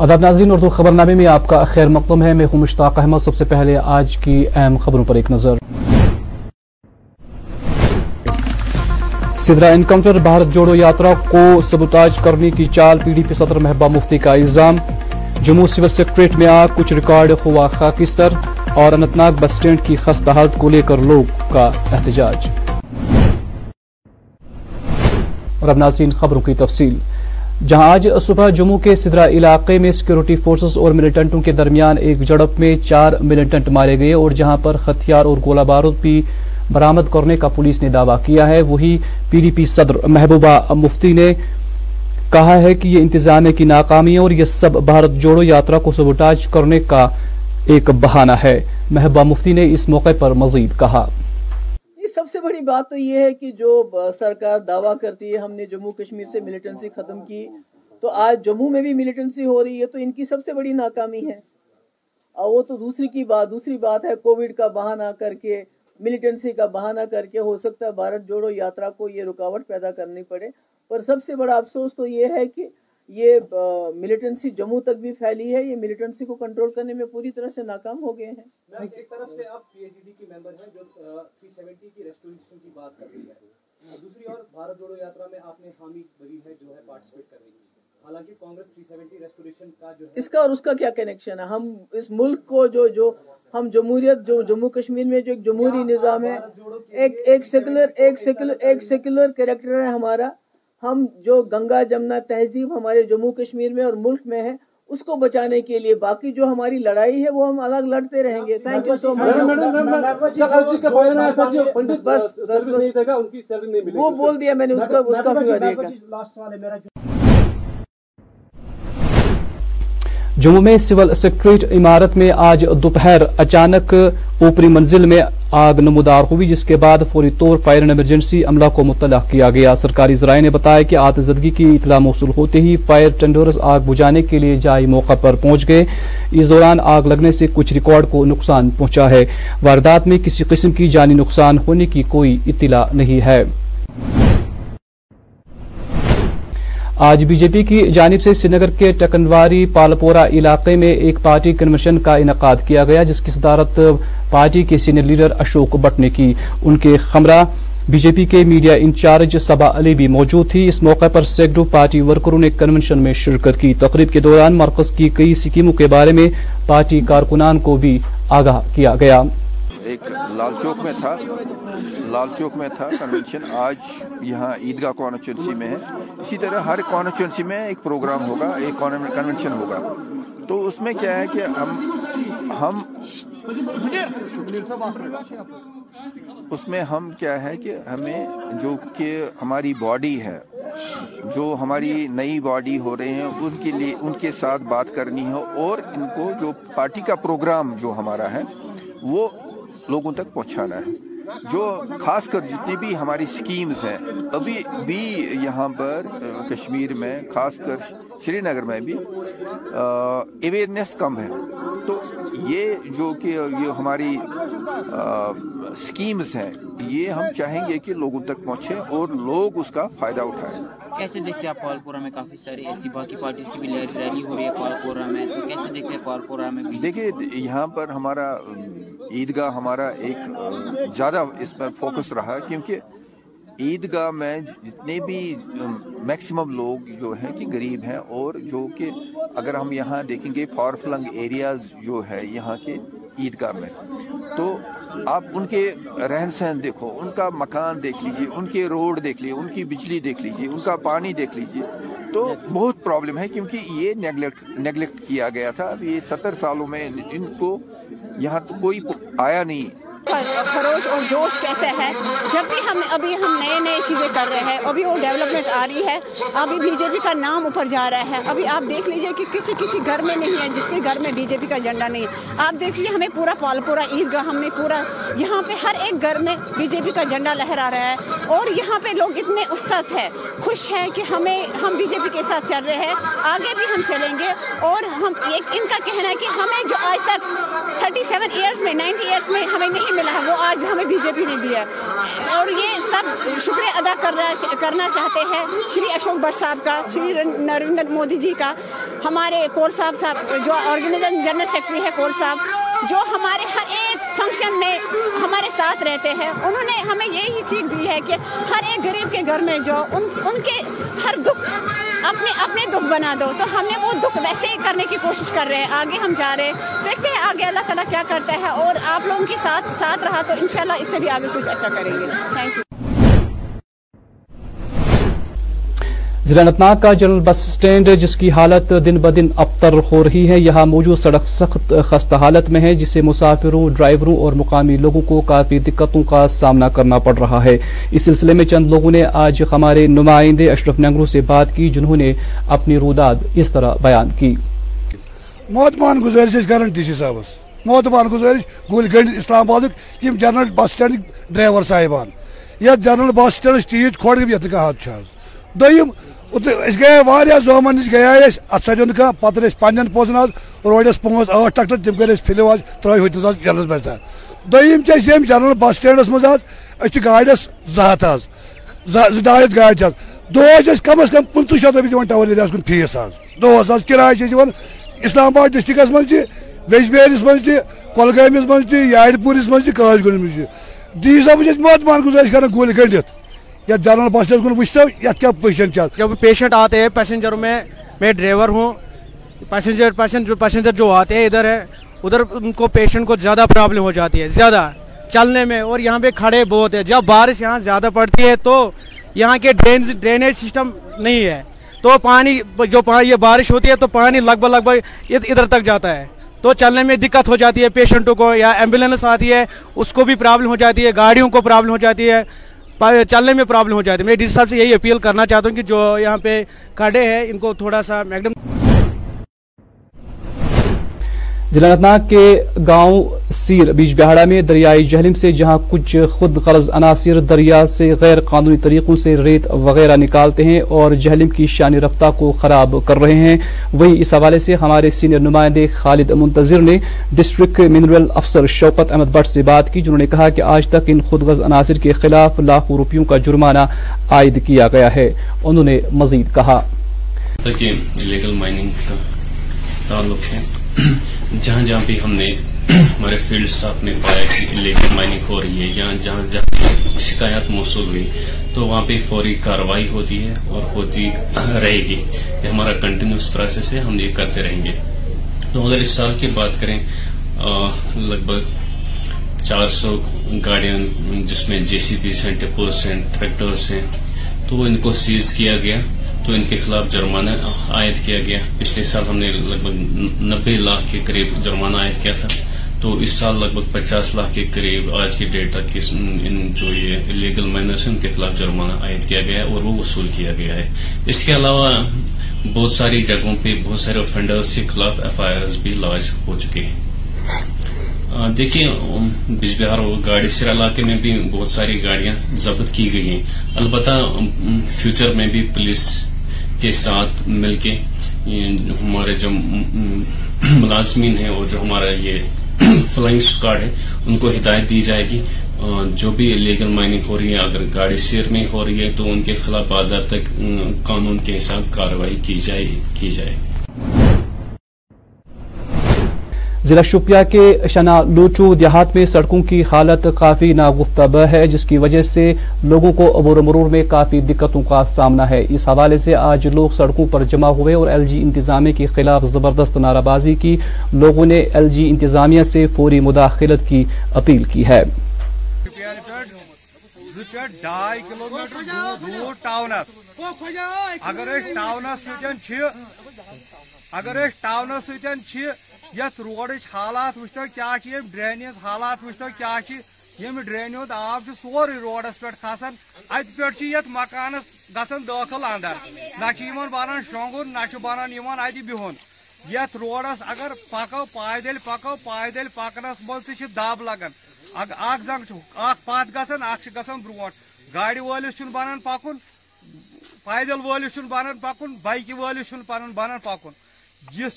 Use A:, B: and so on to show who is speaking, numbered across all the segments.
A: آداب ناظرین، اردو خبر نامے میں آپ کا خیر مقدم ہے۔ میں ہوں مشتاق احمد۔ سب سے پہلے آج کی اہم خبروں پر ایک نظر۔ سدرا انکاؤنٹر بھارت جوڑو یاترا کو سبوتاج کرنے کی چال پی ڈی پی صدر محبہ مفتی کا الزام۔ جموں سول سیکٹریٹ میں آ کچھ ریکارڈ ہوا خاکستر اور انتناگ بس سٹینڈ کی خستہ حالت کو لے کر لوگ کا احتجاج۔ اور اب ناظرین خبروں کی تفصیل۔ جہاں آج صبح جموں کے سدرا علاقے میں سیکیورٹی فورسز اور ملیٹنٹوں کے درمیان ایک جڑپ میں چار ملیٹنٹ مارے گئے اور جہاں پر ہتھیار اور گولہ بارود بھی برامد کرنے کا پولیس نے دعویٰ کیا ہے۔ وہی پی ڈی پی صدر محبوبہ مفتی نے کہا ہے کہ یہ انتظامیہ کی ناکامی اور یہ سب بھارت جوڑو یاترا کو سبوٹاج کرنے کا ایک بہانہ ہے۔ محبوبہ مفتی نے اس موقع پر مزید کہا۔
B: سب سے بڑی بات تو یہ ہے کہ جو سرکار دعویٰ کرتی ہے، ہم نے جموں کشمیر سے ملٹنسی ختم کی، تو آج جموں میں بھی ملیٹنسی ہو رہی ہے، تو ان کی سب سے بڑی ناکامی ہے۔ اور وہ تو دوسری کی بات، دوسری بات ہے کووڈ کا بہانہ کر کے ملیٹنسی کا بہانہ کر کے ہو سکتا ہے، بھارت جوڑو، یاترا کو یہ رکاوٹ پیدا کرنی پڑے۔ پر سب سے بڑا افسوس تو یہ ہے کہ یہ ملٹنسی جموں تک بھی پھیلی ہے یہ ملٹنسی کو کنٹرول کرنے میں پوری طرح سے ناکام ہو گئے ہیں۔
C: ایک طرف سے آپ پی ایچ ڈی کی ممبر ہیں جو 370 کی ریسٹوریشن کی بات کر رہی ہے دوسری اور بھارت جوڑو میں آپ نے حامی بری ہے جو ہے کر رہی ہے حالانکہ کانگریس 370 ریسٹوریشن کا جو اس
B: کا اور اس کا کیا کنیکشن ہے؟ ہم اس ملک کو جو جو ہم جمہوریت جو جموں کشمیر میں جو ایک جمہوری نظام ہے
C: ایک ایک سیکولر ایک سیکولر ایک
B: سیکولر کریکٹر ہے ہمارا۔ ہم جو گنگا جمنا تہذیب ہمارے جموں کشمیر میں اور ملک میں ہے اس کو بچانے کے لیے باقی جو ہماری لڑائی ہے وہ ہم الگ لڑتے رہیں گے۔ تھینک یو سو مچ بس وہ بول دیا میں نے اس کا اس کا فکر
A: جموں میں سول سیکٹریٹ عمارت میں آج دوپہر اچانک اوپری منزل میں آگ نمودار ہوئی، جس کے بعد فوری طور فائر اینڈ ایمرجنسی عملہ کو مطلع کیا گیا۔ سرکاری ذرائع نے بتایا کہ آتزدگی کی اطلاع موصول ہوتے ہی فائر ٹینڈرز آگ بجھانے کے لیے جائی موقع پر پہنچ گئے۔ اس دوران آگ لگنے سے کچھ ریکارڈ کو نقصان پہنچا ہے۔ واردات میں کسی قسم کی جانی نقصان ہونے کی کوئی اطلاع نہیں ہے۔ آج بی جے پی کی جانب سے سنگر نگر کے ٹکنواری پالپورا علاقے میں ایک پارٹی کنونشن کا انعقاد کیا گیا، جس کی صدارت پارٹی کے سینئر لیڈر اشوک بٹ نے کی۔ ان کے خمرہ بی جے پی کے میڈیا انچارج سبا علی بھی موجود تھی۔ اس موقع پر سیکڈو پارٹی ورکروں نے کنونشن میں شرکت کی۔ تقریب کے دوران مرکز کی کئی سکیموں کے بارے میں پارٹی کارکنان کو بھی آگاہ کیا گیا۔
D: ایک لال چوک میں تھا۔ لال چوک میں تھا کنونشن۔ آج یہاں عیدگاہ کانسٹیچوئنسی میں ہے۔ اسی طرح ہر کانسٹیچوئنسی میں ایک پروگرام ہوگا، ایک کنونشن ہوگا۔ تو اس میں کیا ہے کہ ہم ہم اس میں ہم کیا ہے کہ ہمیں جو کہ ہماری باڈی ہے، جو ہماری نئی باڈی ہو رہے ہیں، ان کے لیے ان کے ساتھ بات کرنی ہے اور ان کو جو پارٹی کا پروگرام جو ہمارا ہے، وہ لوگوں تک پہنچانا ہے۔ جو خاص کر جتنی بھی ہماری سکیمز ہیں، ابھی بھی یہاں پر کشمیر میں، خاص کر شری نگر میں بھی اویئرنیس کم ہے۔ تو یہ جو کہ یہ ہماری سکیمز ہیں۔ یہ ہم چاہیں گے کہ لوگوں تک پہنچے اور لوگ اس کا فائدہ اٹھائیں۔
E: کیسے دیکھتے ہیں پالپورہ میں کافی ساری ایسی باقی پارٹیز کی بھی ریلی ہو رہی ہے پالپورہ میں؟ تو کیسے دیکھتے ہیں پالپورہ میں
D: دیکھیے یہاں پر ہمارا عیدگاہ ہمارا ایک زیادہ اس پر فوکس رہا کیونکہ عیدگاہ میں جتنے بھی میکسیمم لوگ جو ہیں کہ غریب ہیں اور جو کہ اگر ہم یہاں دیکھیں گے فار فلنگ ایریاز جو ہے یہاں کے عیدگاہ میں۔ تو آپ ان کے رہن سہن دیکھو، ان کا مکان دیکھ لیجیے ان کے روڈ دیکھ لیجیے ان کی بجلی دیکھ لیجیے ان کا پانی دیکھ لیجیے تو بہت پرابلم ہے کیونکہ یہ نیگلیکٹ نیگلیکٹ کیا گیا تھا۔ اب یہ ستر سالوں میں ان کو یہاں تو کوئی آیا نہیں۔
F: خروش اور جوش کیسا ہے؟ جب بھی ہم، ابھی ہم نئے نئے چیزیں کر رہے ہیں، ابھی وہ ڈیولپمنٹ آ رہی ہے، ابھی بی جے پی کا نام اوپر جا رہا ہے، ابھی آپ دیکھ لیجیے کہ کسی کسی گھر میں نہیں ہے، جس کے گھر میں بی جے پی کا جھنڈا نہیں ہے۔ آپ دیکھ لیجیے، ہمیں پورا پال، پورا عید گاہ ہم نے پورا یہاں پہ ہر ایک گھر میں بی جے پی کا جھنڈا لہرا رہا ہے۔ اور یہاں پہ لوگ اتنے اسط ہے خوش ہیں کہ ہمیں، ہم بی جے پی کے ساتھ چل رہے ہیں، آگے بھی ہم چلیں گے۔ اور ہم ایک ان کا کہنا ہے کہ ہمیں جو آج تک تھرٹی سیون ایئرس میں نائنٹی ایئرس میں ہمیں نہیں ملا ہے، وہ آج ہمیں بی جے پی نے دیا۔ اور یہ سب شکریہ ادا کرنا کرنا چاہتے ہیں شری اشوک بٹ صاحب کا، شری نریندر مودی جی کا، ہمارے کور صاحب صاحب جو آرگنائزیشن جنرل سیکرٹری ہے کور صاحب جو ہمارے ہر ایک فنکشن میں ہمارے ساتھ رہتے ہیں، انہوں نے ہمیں یہی سیکھ دی ہے کہ ہر ایک غریب کے گھر میں جو ان ان کے ہر دکھ اپنے اپنے دکھ بنا دو۔ تو ہم نے وہ دکھ ویسے ہی کرنے کی کوشش کر رہے ہیں۔ آگے ہم جا رہے ہیں۔ دیکھتے ہیں آگے اللہ تعالیٰ کیا کرتا ہے اور آپ لوگوں کے ساتھ ساتھ رہا تو انشاءاللہ اس سے بھی آگے کچھ اچھا کریں گے۔ تھینک یو
A: ضلع انتناگ کا جنرل بس اسٹینڈ جس کی حالت دن بدن ابتر ہو رہی ہے، یہاں موجود سڑک سخت خستہ حالت میں ہے، جسے مسافروں، ڈرائیوروں اور مقامی لوگوں کو کافی دقتوں کا سامنا کرنا پڑ رہا ہے۔ اس سلسلے میں چند لوگوں نے آج ہمارے نمائندے اشرف نگرو سے بات کی، جنہوں نے اپنی روداد اس طرح بیان کی۔
G: محتمان گزارش کران ڈی سی صاحبس محتمان گزارش گول گنڈ اسلام آباد جنرل بس سٹینڈ ڈرائیور صاحبان۔ یتھ جنرل بس سٹینڈ تیٖژ کھۄڑ یتھ نہٕ کانٛہہ حد چھُ دوٚیِم أسۍ گٔیے واریاہ زامن نِش گٔیے أسۍ اچھا اَتھ سَجو نہٕ کانٛہہ پَتہٕ ٲسۍ پنٛنٮ۪ن پونٛسَن حظ روڈَس پانٛژھ ٲٹھ ٹرٛیکٹر تِم کٔرۍ اَسہِ فِلِو حظ ترٛٲے ہُتِس حظ جنرلس منٛز حظ جنرل بس سٹینڈَس منٛز حظ أسۍ چھِ گاڑٮ۪س زٕ ہَتھ حظ زٕ ڈاے ہَتھ گاڑِ چھِ حظ دۄہَس چھِ أسۍ کَم اَز کَم پٕنٛژٕ شیٚتھ رۄپیہِ دِوان ٹاوَر ایریاہَس کُن فیٖس حظ دۄہَس حظ کِراے چھِ أسۍ دِوان اسلام آباد ڈِسٹرکَس منٛز تہِ جی، ویجبیٲرِس منٛز تہِ جی، کۄلگٲمِس منٛز تہِ جی، یارِ پوٗرِس منٛز تہِ کٲج منٛز تہِ ڈی صٲبَس چھِ أسۍ محتمان گُزٲرِش کران گُلۍ یتھ جنرل بس سٹینڈ کُن وٕچھتو یتھ کیٛاہ پوزیشن
H: جب پیشنٹ آتے ہیں پیسنجروں میں میں ڈرائیور ہوں پیسنجر پیسنجر پیسنجر جو آتے ہیں، ادھر ہے، ادھر ان کو پیشنٹ کو زیادہ پرابلم ہو جاتی ہے، زیادہ چلنے میں، اور یہاں پہ کھڑے بہت ہے جب بارش یہاں زیادہ پڑتی ہے تو یہاں کے ڈرین ڈرینیج سسٹم نہیں ہے۔ تو پانی، جو یہ بارش ہوتی ہے تو پانی لگ بھگ لگ بھگ ادھر تک جاتا ہے۔ تو چلنے میں دقت ہو جاتی ہے پیشنٹوں کو یا ایمبولینس آتی ہے، اس کو بھی پرابلم ہو جاتی ہے، گاڑیوں کو پرابلم ہو جاتی ہے۔ چلنے میں پرابلم ہو جاتی ہے میں ڈی صاحب سے یہی اپیل کرنا چاہتا ہوں کہ جو یہاں پہ کھڑے ہیں، ان کو تھوڑا سا میگڈم
A: ضلع انتناگ کے گاؤں سیر بیج بہاڑا میں دریائی جہلم سے جہاں کچھ خود غرض عناصر دریا سے غیر قانونی طریقوں سے ریت وغیرہ نکالتے ہیں اور جہلم کی شانی رفتہ کو خراب کر رہے ہیں۔ وہی اس حوالے سے ہمارے سینئر نمائندے خالد منتظر نے ڈسٹرکٹ منرل افسر شوکت احمد بٹ سے بات کی، جنہوں نے کہا کہ آج تک ان خود غرض عناصر کے خلاف لاکھوں روپیوں کا جرمانہ عائد کیا گیا ہے۔ انہوں نے مزید کہا۔
I: تعلق ہے۔ جہاں جہاں بھی ہم نے ہمارے فیلڈ اسٹاف نے پایا کہ انلیگل مائننگ ہو رہی ہے یا جہاں جہاں شکایات موصول ہوئی، تو وہاں پہ فوری کاروائی ہوتی ہے اور ہوتی رہے گی یہ ہمارا کنٹینیوس پروسیس ہے، ہم یہ کرتے رہیں گے۔ تو اگر اس سال کی بات کریں لگ بھگ چار سو گاڑیاں جس میں جے سی بیس ہیں ٹپوز ہیں ٹریکٹرس ہیں، تو ان کو سیز کیا گیا۔ تو ان کے خلاف جرمانہ عائد کیا گیا۔ پچھلے سال ہم نے لگ بھگ نبے لاکھ کے قریب جرمانہ عائد کیا تھا۔ تو اس سال لگ بھگ پچاس لاکھ کے قریب آج کی ڈیٹ تک ان جو یہ لیگل مائنرس ہیں، ان کے خلاف جرمانہ عائد کیا گیا ہے اور وہ وصول کیا گیا ہے۔ اس کے علاوہ بہت ساری جگہوں پہ بہت سارے افینڈرس کے خلاف ایف آئی آر بھی لاج ہو چکے ہیں۔ دیکھیے بج بہار گاڑی، سر علاقے میں بھی بہت ساری گاڑیاں ضبط کی گئی ہیں۔ البتہ فیوچر میں بھی پولیس کے ساتھ مل کے ہمارے جو ملازمین ہیں اور جو ہمارا یہ فلائنگ اسکواڈ ہے، ان کو ہدایت دی جائے گی۔ جو بھی لیگل مائننگ ہو رہی ہے، اگر گاڑی سیر میں ہو رہی ہے، تو ان کے خلاف باضابطہ قانون کے حساب کاروائی کی جائے کی جائے۔
A: ضلع شپیہ کے شنا لوچو دیہات میں سڑکوں کی حالت کافی ناگفتہ ہے، جس کی وجہ سے لوگوں کو عبور مرور میں کافی دقتوں کا سامنا ہے۔ اس حوالے سے آج لوگ سڑکوں پر جمع ہوئے اور ایل جی انتظامیہ کے خلاف زبردست نعرہ بازی کی۔ لوگوں نے ایل جی انتظامیہ سے فوری مداخلت کی اپیل کی ہے۔
J: یت روڈچ حالات وچتو کیا یم حالات وچتو کیا یم ڈرینی ہند آب سوری روڈس پہ کھسان ات پہ یت مکانس گھن داخل اندر۔ نہ بنان شونگر نہ بنان ات بہن۔ یت روڈس اگر پکو پائدل پکو پائدل پکنس مز دب لگان۔ اخ زنگ اخ پت گھان اخ برو گاڑی ولس بنان پکن پائدل ولس بنان پکن بائکہ ولس بنان پکن۔ یہ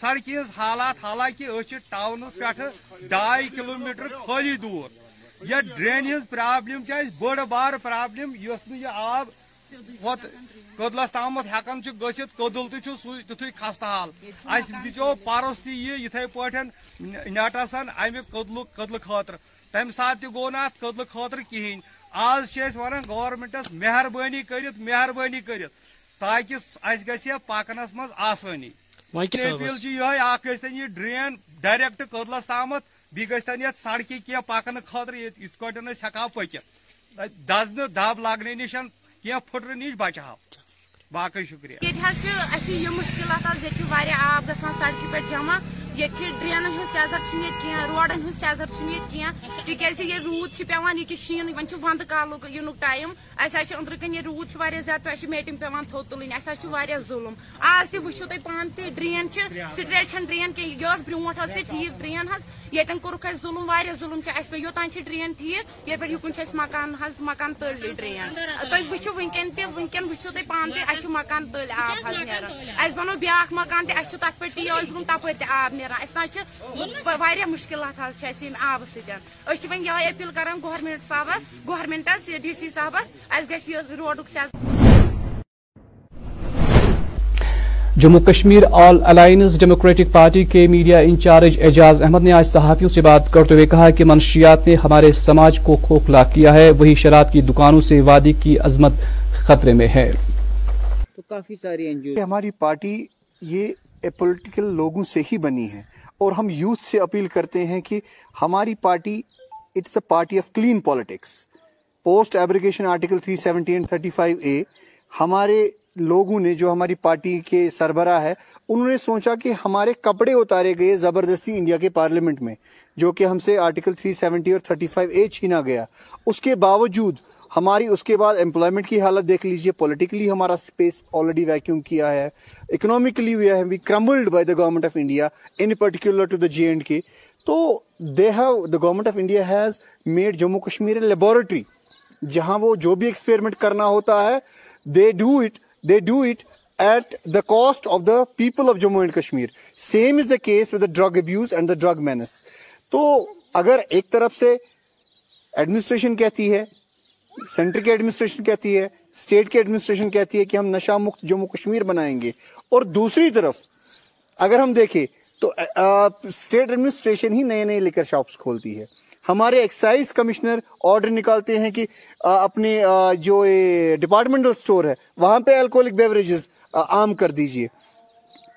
J: سڑکی ہز حالات حالانکہ اچھے ٹاؤن پہ ڈائی کلومیٹر خالی دور۔ یہ ڈرین ہز پرابلم بڑ بار پرابلم اس آب وت کدلس تام ہکان گھت کدل تھی تیتھے خستہ حال۔ اس دچو پرس تہ یہ اتھے پاٹ نیٹس امی کدل کدل خاطر تمہ سات تہ گو نا ات خاطر کہین آج ونان گورمنٹس مہربانی کرت مہربانی کرت تاکہ اس گھے پکنس مز آسانی اپیل یہ ڈرین ڈائریکٹ کدلس تامت بیس سڑکی کی پکن خاطر یت ہکا پکت دزن دب لگنے نش کی پھٹر نش بچہ باقی شکریہ
K: یہ مشکلات آب گھان سڑکہ پہ جمع یہ ڈرینن ڈرٛینَن سیزر کی روڈن کینٛہہ سیزر کی تیز یہ رود ییٚلہِ روٗد شین پیٚوان ود کال وۄنۍ ٹائم وَندٕ کالُک یِنُک ٹایم، اَسہِ حظ چھِ أنٛدرٕ کَنۍ یہِ روٗد چھُ واریاہ زیادٕ، تۄہہِ تھی میٹِنٛگ تھی تھوٚد تُلٕنۍ، اَسہِ سٹریٹ ڈرین ڈرٛین کینٛہہ، یہِ ٲس برٛونٛٹھ حظ یتن کورک ڈرٛین ظلم ییٚتٮ۪ن کوٚرُکھ اَسہِ ظُلم، واریاہ ظُلم چھُ اَسہِ مکان حس مکان تل ڈرین۔ تھی وچو وٕنکٮ۪ن تہِ، وٕنکٮ۪ن وچو تھی پان تھی اَسہِ مکان تل آب حظ نیران۔ اَسہِ بَنو مکان تہِ، اَسہِ تک پہ ٹی ٲسۍ گوٚمُت تَپٲرۍ آب نیران۔ نیران اَسہِ نہ حظ چھِ واریاہ مُشکِلات حظ چھِ اَسہِ ییٚمہِ آبہٕ سۭتۍ أسۍ چھِ وۄنۍ یِہوٚے أپیٖل کَران گورمٮ۪نٛٹ صاحبَس گورمٮ۪نٛٹَس ڈی سی صاحبَس اَسہِ گژھِ یہِ روڈُک سیٚز
A: Jammu Kashmir all alliance democratic party کے میڈیا انچارج اعجاز احمد نے آج صحافیوں سے بات کرتے ہوئے کہا کہ منشیات نے ہمارے سماج کو کھوکھلا کیا ہے وہی شراب کی دکانوں سے وادی کی عظمت خطرے میں ہے۔
E: تو کافی ساری
L: ہماری پارٹی یہ پولیٹیکل لوگوں سے ہی بنی ہے اور ہم یوتھ سے اپیل کرتے ہیں کہ ہماری party, it's a party of clean politics. Post abrogation article 370 and 35 A ہمارے لوگوں نے جو ہماری پارٹی کے سربراہ ہے انہوں نے سوچا کہ ہمارے کپڑے اتارے گئے زبردستی انڈیا کے پارلیمنٹ میں، جو کہ ہم سے آرٹیکل 370 اور 35 اے چھینا گیا۔ اس کے باوجود ہماری، اس کے بعد امپلائمنٹ کی حالت دیکھ لیجیے پولیٹیکلی ہمارا سپیس آلریڈی ویکیوم کیا ہے۔ اکنامکلی ہوئی ہے بھی crumbled by the government of India in particular to the J and K تو they have the government of India has made Jammu Kashmir laboratory جہاں وہ جو بھی ایکسپیریمنٹ کرنا ہوتا ہے they do it they do it at the cost of the people of Jammu and Kashmir same is the case with the drug abuse and the drug menace تو اگر ایک طرف سے ایڈمنسٹریشن کہتی ہے سینٹر کی ایڈمنسٹریشن کہتی ہے اسٹیٹ کی ایڈمنسٹریشن کہتی ہے کہ ہم نشہ مکت جموں کشمیر بنائیں گے، اور دوسری طرف اگر ہم دیکھیں تو اسٹیٹ ایڈمنسٹریشن ہی نئے نئے لے کر شاپس کھولتی ہے۔ ہمارے ایکسائز کمشنر آرڈر نکالتے ہیں کہ اپنے جو ڈپارٹمنٹل سٹور ہے، وہاں پہ الکولک بیوریجز عام کر دیجیے۔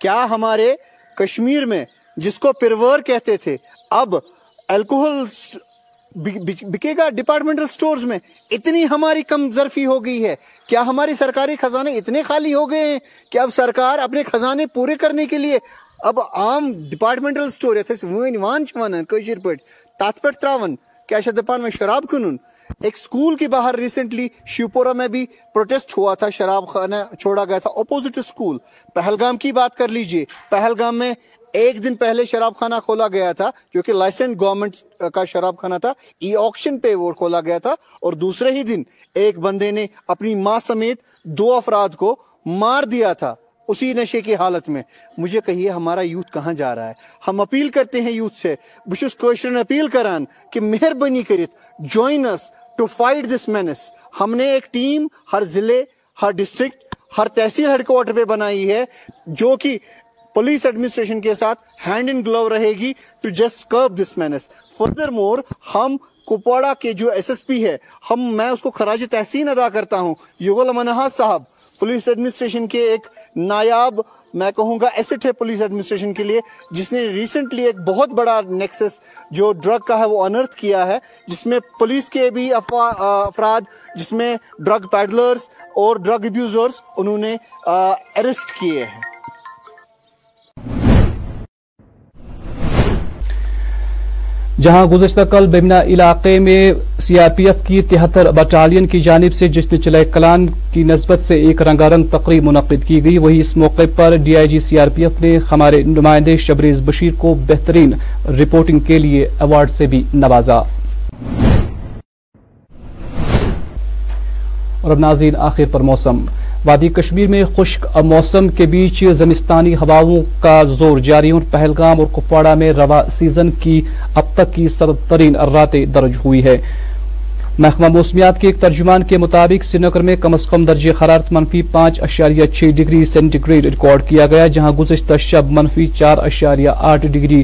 L: کیا ہمارے کشمیر میں جس کو پرور کہتے تھے، اب الکوہل بکے گا ڈپارٹمنٹل سٹورز میں، اتنی ہماری کم ظرفی ہو گئی ہے؟ کیا ہماری سرکاری خزانے اتنے خالی ہو گئے ہیں؟ کہ اب سرکار اپنے خزانے پورے کرنے کے لیے اب عام ڈپارٹمنٹل سٹور یتھ أسۍ وٲنۍ وان چھِ وَنان کٲشِر پٲٹھۍ تات پٮ۪ٹھ تراون، کیا چھِ دپان میں شراب کنن ایک سکول کے باہر ریسنٹلی شیوپورا میں بھی پروٹیسٹ ہوا تھا، شراب خانہ چھوڑا گیا تھا اپوزٹ اسکول پہلگام کی بات کر لیجیے، پہلگام میں ایک دن پہلے شراب خانہ کھولا گیا تھا، جو کہ لائسنس گورنمنٹ کا شراب خانہ تھا، ای آکشن پہ وہ کھولا گیا تھا۔ اور دوسرے ہی دن ایک بندے نے اپنی ماں سمیت دو افراد کو مار دیا تھا۔ اسی نشے کی حالت میں مجھے کہیے ہمارا یوتھ کہاں جا رہا ہے؟ ہم اپیل کرتے ہیں یوتھ سے بہس کوشن اپیل کران کہ مہربانی کرت join us to fight this menace ہم نے ایک ٹیم ہر ضلع، ہر ڈسٹرکٹ ہر تحصیل ہیڈ کوارٹر پہ بنائی ہے، جو کہ پولیس ایڈمنسٹریشن کے ساتھ ہینڈ ان گلو رہے گی to just curb this menace furthermore ہم کپوڑا کے جو ایس ایس پی ہے، ہم، میں اس کو خراج تحسین ادا کرتا ہوں، یوگل منہا صاحب، پولیس ایڈمنسٹریشن کے ایک نایاب، میں کہوں گا ایسٹ ہے پولیس ایڈمنسٹریشن کے لیے، جس نے ریسنٹلی ایک بہت بڑا نیکسس جو ڈرگ کا ہے، وہ انرتھ کیا ہے، جس میں پولیس کے بھی افراد، جس میں ڈرگ پیڈلرز اور ڈرگ ابیوزرز انہوں نے اریسٹ کیے ہیں۔
A: جہاں گزشتہ کل بمنا علاقے میں سی آر پی ایف کی تہتر بٹالین کی جانب سے جشن چلے کلان کی نسبت سے ایک رنگا رنگ تقریب منعقد کی گئی، وہی اس موقع پر D I G C R P F نے ہمارے نمائندے شبریز بشیر کو بہترین رپورٹنگ کے لیے ایوارڈ سے بھی نوازا۔ اور اب ناظرین، آخر پر موسم۔ وادی کشمیر میں خشک موسم کے بیچ زمستانی ہواؤں کا زور جاری اور پہلگام اور کپواڑہ میں روا سیزن کی اب تک کی سرد ترین راتیں درج ہوئی ہے محکمہ موسمیات کے ایک ترجمان کے مطابق سری نگر میں کم از کم درجہ حرارت منفی پانچ اشاریہ چھ ڈگری سینٹی گریڈ ریکارڈ کیا گیا، جہاں گزشتہ شب منفی چار اشاریہ آٹھ ڈگری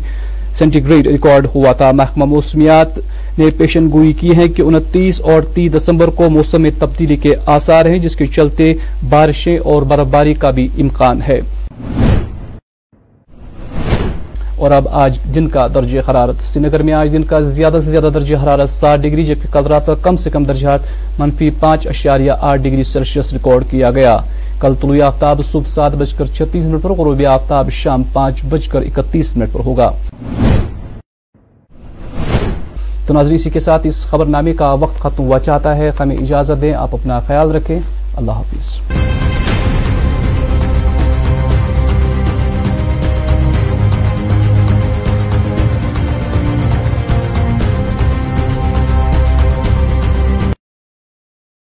A: سینٹی گریڈ ریکارڈ ہوا تھا۔ محکمہ موسمیات نے پیشن گوئی کی ہے کہ انتیس اور تیس دسمبر کو موسم میں تبدیلی کے آثار ہیں، جس کے چلتے بارشیں اور برف باری کا بھی امکان ہے۔ اور اب آج دن کا درجہ حرارت۔ سری نگر میں آج دن کا زیادہ سے زیادہ درجہ حرارت سات ڈگری، جبکہ کل رات کا کم سے کم درجہ حرارت منفی پانچ اشاریہ آٹھ ڈگری سیلسیس ریکارڈ کیا گیا۔ کل طلوع آفتاب صبح سات بج کر چھتیس منٹ پر، غروب آفتاب شام پانچ بج کر اکتیس منٹ پر ہوگا۔ تو ناظرین، اسی کے ساتھ اس خبر نامے کا وقت ختم ہوا چاہتا ہے۔ ہمیں اجازت دیں، آپ اپنا خیال رکھیں۔ اللہ حافظ۔